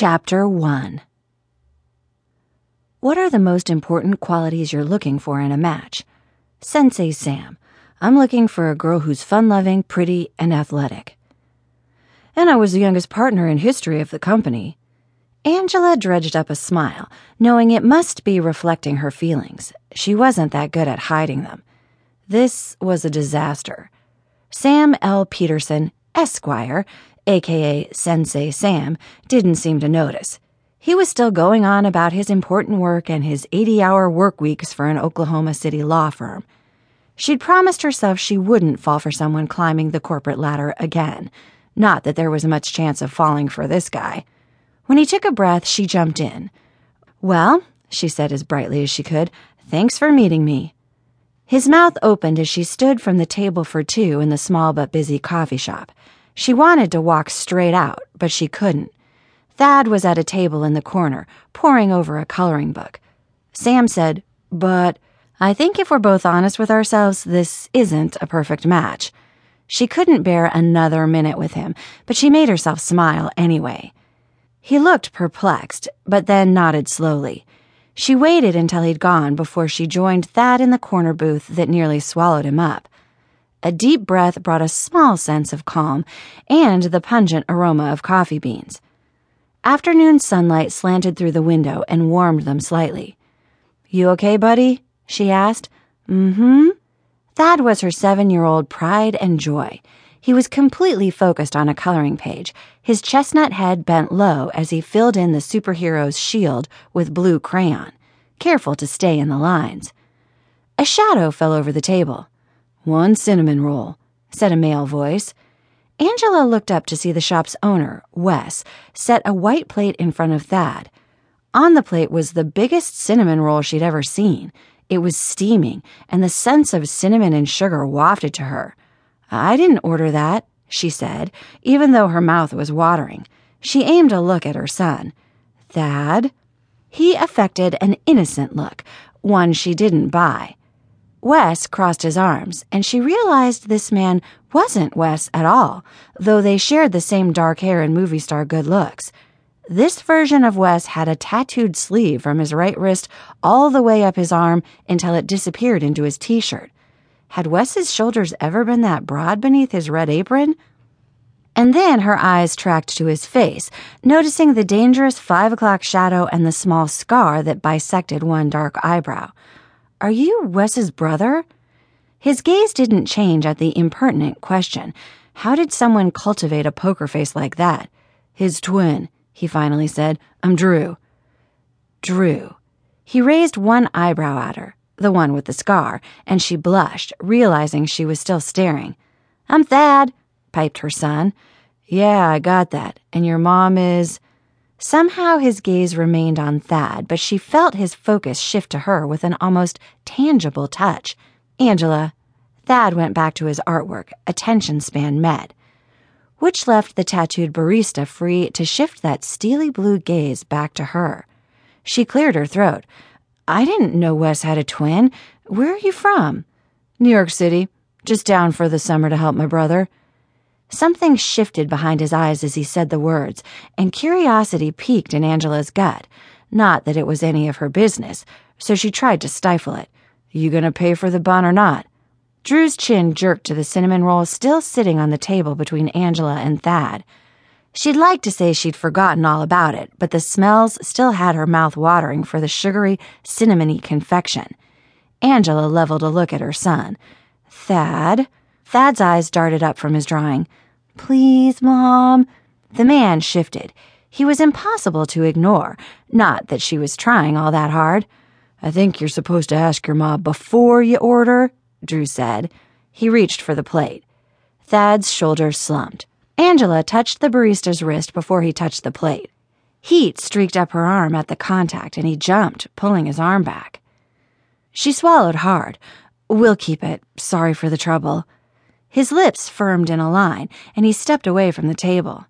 Chapter 1 What are the most important qualities you're looking for in a match? Sensei Sam. I'm looking for a girl who's fun loving, pretty, and athletic. And I was the youngest partner in history of the company. Angela dredged up a smile, knowing it must be reflecting her feelings. She wasn't that good at hiding them. This was a disaster. Sam L. Peterson, Esquire, aka Sensei Sam, didn't seem to notice. He was still going on about his important work and his 80 hour work weeks for an Oklahoma City law firm. She'd promised herself she wouldn't fall for someone climbing the corporate ladder again. Not that there was much chance of falling for this guy. When he took a breath, she jumped in. Well, she said as brightly as she could, thanks for meeting me. His mouth opened as she stood from the table for two in the small but busy coffee shop. She wanted to walk straight out, but she couldn't. Thad was at a table in the corner, poring over a coloring book. Sam said, But I think if we're both honest with ourselves, this isn't a perfect match. She couldn't bear another minute with him, but she made herself smile anyway. He looked perplexed, but then nodded slowly. She waited until he'd gone before she joined Thad in the corner booth that nearly swallowed him up. A deep breath brought a small sense of calm and the pungent aroma of coffee beans. Afternoon sunlight slanted through the window and warmed them slightly. You okay, buddy? she asked. Mm hmm. Thad was her seven year old pride and joy. He was completely focused on a coloring page, his chestnut head bent low as he filled in the superhero's shield with blue crayon, careful to stay in the lines. A shadow fell over the table. One cinnamon roll, said a male voice. Angela looked up to see the shop's owner, Wes, set a white plate in front of Thad. On the plate was the biggest cinnamon roll she'd ever seen. It was steaming, and the sense of cinnamon and sugar wafted to her. I didn't order that, she said, even though her mouth was watering. She aimed a look at her son. Thad? He affected an innocent look, one she didn't buy. Wes crossed his arms, and she realized this man wasn't Wes at all, though they shared the same dark hair and movie star good looks. This version of Wes had a tattooed sleeve from his right wrist all the way up his arm until it disappeared into his t shirt. Had Wes's shoulders ever been that broad beneath his red apron? And then her eyes tracked to his face, noticing the dangerous five o'clock shadow and the small scar that bisected one dark eyebrow. Are you Wes's brother? His gaze didn't change at the impertinent question. How did someone cultivate a poker face like that? His twin, he finally said. I'm Drew. Drew. He raised one eyebrow at her, the one with the scar, and she blushed, realizing she was still staring. I'm Thad, piped her son. Yeah, I got that. And your mom is. Somehow his gaze remained on Thad, but she felt his focus shift to her with an almost tangible touch. Angela. Thad went back to his artwork, attention span met, which left the tattooed barista free to shift that steely blue gaze back to her. She cleared her throat. I didn't know Wes had a twin. Where are you from? New York City. Just down for the summer to help my brother. Something shifted behind his eyes as he said the words, and curiosity piqued in Angela's gut. Not that it was any of her business, so she tried to stifle it. You gonna pay for the bun or not? Drew's chin jerked to the cinnamon roll still sitting on the table between Angela and Thad. She'd like to say she'd forgotten all about it, but the smells still had her mouth watering for the sugary, cinnamony confection. Angela leveled a look at her son. Thad? Thad's eyes darted up from his drawing. Please, Mom. The man shifted. He was impossible to ignore, not that she was trying all that hard. I think you're supposed to ask your mom before you order, Drew said. He reached for the plate. Thad's shoulders slumped. Angela touched the barista's wrist before he touched the plate. Heat streaked up her arm at the contact, and he jumped, pulling his arm back. She swallowed hard. We'll keep it. Sorry for the trouble. His lips firmed in a line, and he stepped away from the table.